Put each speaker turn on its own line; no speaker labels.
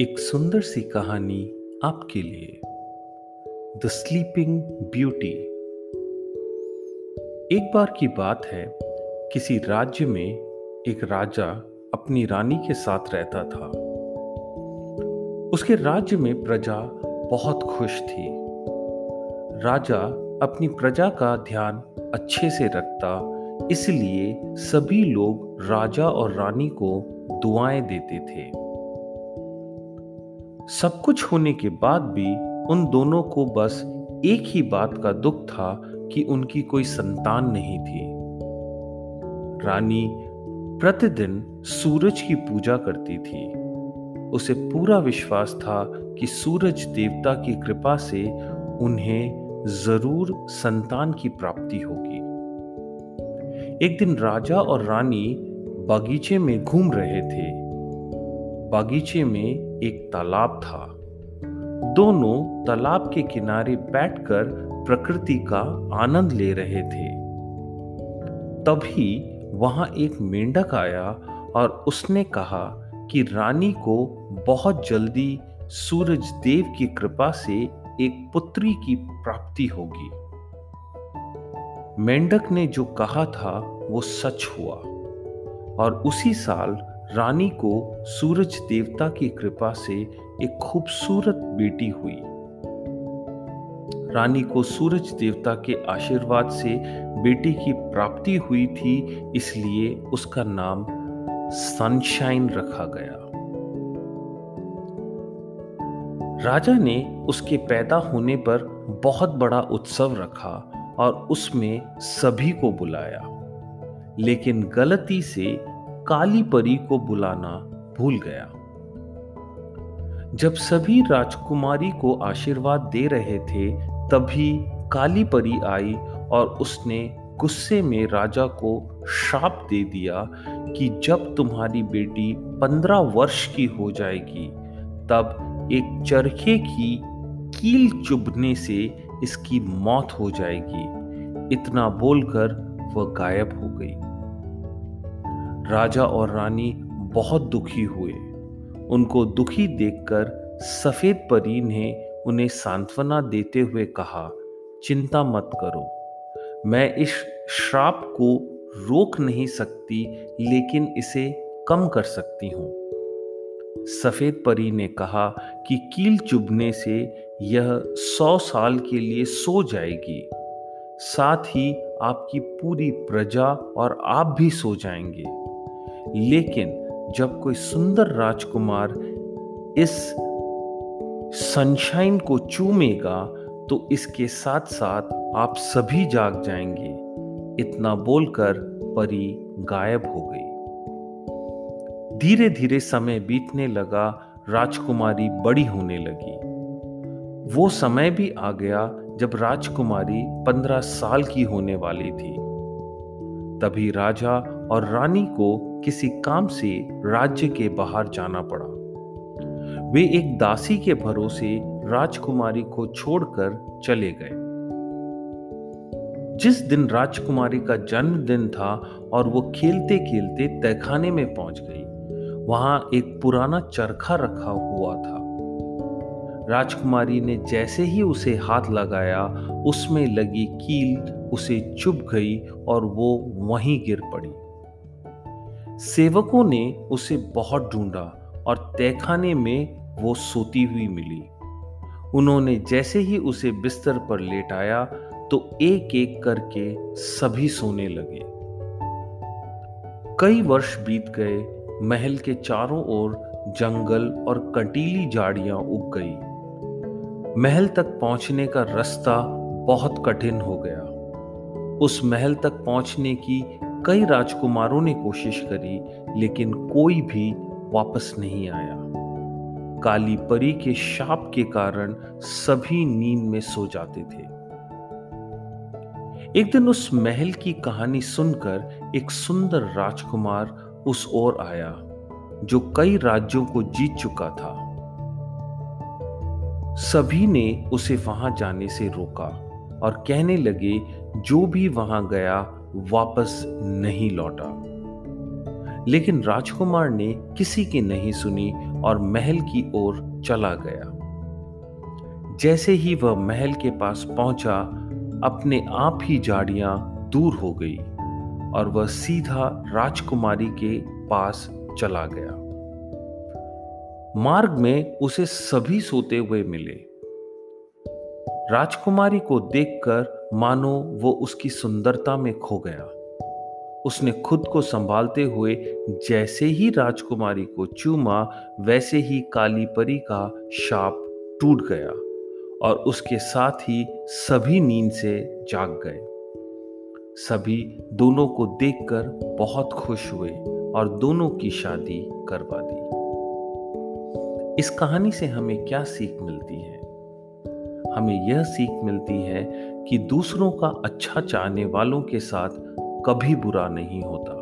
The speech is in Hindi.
एक सुंदर सी कहानी आपके लिए। द स्लीपिंग ब्यूटी एक बार की बात है, किसी राज्य में एक राजा अपनी रानी के साथ रहता था। उसके राज्य में प्रजा बहुत खुश थी। राजा अपनी प्रजा का ध्यान अच्छे से रखता, इसलिए सभी लोग राजा और रानी को दुआएँ देते थे। सब कुछ होने के बाद भी उन दोनों को बस एक ही बात का दुख था कि उनकी कोई संतान नहीं थी। रानी प्रतिदिन सूरज की पूजा करती थी। उसे पूरा विश्वास था कि सूरज देवता की कृपा से उन्हें ज़रूर संतान की प्राप्ति होगी। एक दिन राजा और रानी बागीचे में घूम रहे थे। बागीचे में एक तालाब था। दोनों तालाब के किनारे बैठकर प्रकृति का आनंद ले रहे थे। तभी वहाँ एक मेंढक आया और उसने कहा कि रानी को बहुत जल्दी सूरज देव की कृपा से एक पुत्री की प्राप्ति होगी। मेंढक ने जो कहा था वो सच हुआ और उसी साल रानी को सूरज देवता की कृपा से एक खूबसूरत बेटी हुई। रानी को सूरज देवता के आशीर्वाद से बेटी की प्राप्ति हुई थी, इसलिए उसका नाम सनशाइन रखा गया। राजा ने उसके पैदा होने पर बहुत बड़ा उत्सव रखा और उसमें सभी को बुलाया। लेकिन गलती से काली परी को बुलाना भूल गया। जब सभी राजकुमारी को आशीर्वाद दे रहे थे, तभी काली परी आई और उसने गुस्से में राजा को शाप दे दिया कि जब तुम्हारी बेटी पंद्रह वर्ष की हो जाएगी, तब एक चरखे की कील चुभने से इसकी मौत हो जाएगी। इतना बोलकर वह गायब हो गई। राजा और रानी बहुत दुखी हुए। उनको दुखी देखकर सफ़ेद परी ने उन्हें सांत्वना देते हुए कहा, चिंता मत करो। मैं इस श्राप को रोक नहीं सकती, लेकिन इसे कम कर सकती हूँ। सफ़ेद परी ने कहा कि कील चुभने से यह सौ साल के लिए सो जाएगी। साथ ही आपकी पूरी प्रजा और आप भी सो जाएँगे। लेकिन जब कोई सुंदर राजकुमार इस सनशाइन को चूमेगा तो इसके साथ साथ आप सभी जाग जाएँगे। इतना बोलकर परी गायब हो गई। धीरे धीरे समय बीतने लगा, राजकुमारी बड़ी होने लगी। वो समय भी आ गया जब राजकुमारी पंद्रह साल की होने वाली थी। तभी राजा और रानी को किसी काम से राज्य के बाहर जाना पड़ा। वे एक दासी के भरोसे राजकुमारी को छोड़कर चले गए। जिस दिन राजकुमारी का जन्मदिन था और वो खेलते खेलते तहखाने में पहुँच गई, वहाँ एक पुराना चरखा रखा हुआ था। राजकुमारी ने जैसे ही उसे हाथ लगाया, उसमें लगी कील उसे चुभ गई और वो वहीं गिर पड़ी। सेवकों ने उसे बहुत ढूंढा और तहखाने में वो सोती हुई मिली। उन्होंने जैसे ही उसे बिस्तर पर लेटाया तो एक एक करके सभी सोने लगे। कई वर्ष बीत गए, महल के चारों ओर जंगल और कटीली झाड़ियाँ उग गई। महल तक पहुँचने का रास्ता बहुत कठिन हो गया। उस महल तक पहुँचने की कई राजकुमारों ने कोशिश करी, लेकिन कोई भी वापस नहीं आया। काली परी के शाप के कारण सभी नींद में सो जाते थे। एक दिन उस महल की कहानी सुनकर एक सुंदर राजकुमार उस ओर आया, जो कई राज्यों को जीत चुका था। सभी ने उसे वहाँ जाने से रोका और कहने लगे, जो भी वहाँ गया वापस नहीं लौटा। लेकिन राजकुमार ने किसी की नहीं सुनी और महल की ओर चला गया। जैसे ही वह महल के पास पहुँचा, अपने आप ही झाड़ियाँ दूर हो गई और वह सीधा राजकुमारी के पास चला गया। मार्ग में उसे सभी सोते हुए मिले। राजकुमारी को देखकर मानो वो उसकी सुंदरता में खो गया। उसने खुद को संभालते हुए जैसे ही राजकुमारी को चूमा, वैसे ही काली परी का शाप टूट गया और उसके साथ ही सभी नींद से जाग गए। सभी दोनों को देखकर बहुत खुश हुए और दोनों की शादी करवा दी। इस कहानी से हमें क्या सीख मिलती है? हमें यह सीख मिलती है कि दूसरों का अच्छा चाहने वालों के साथ कभी बुरा नहीं होता।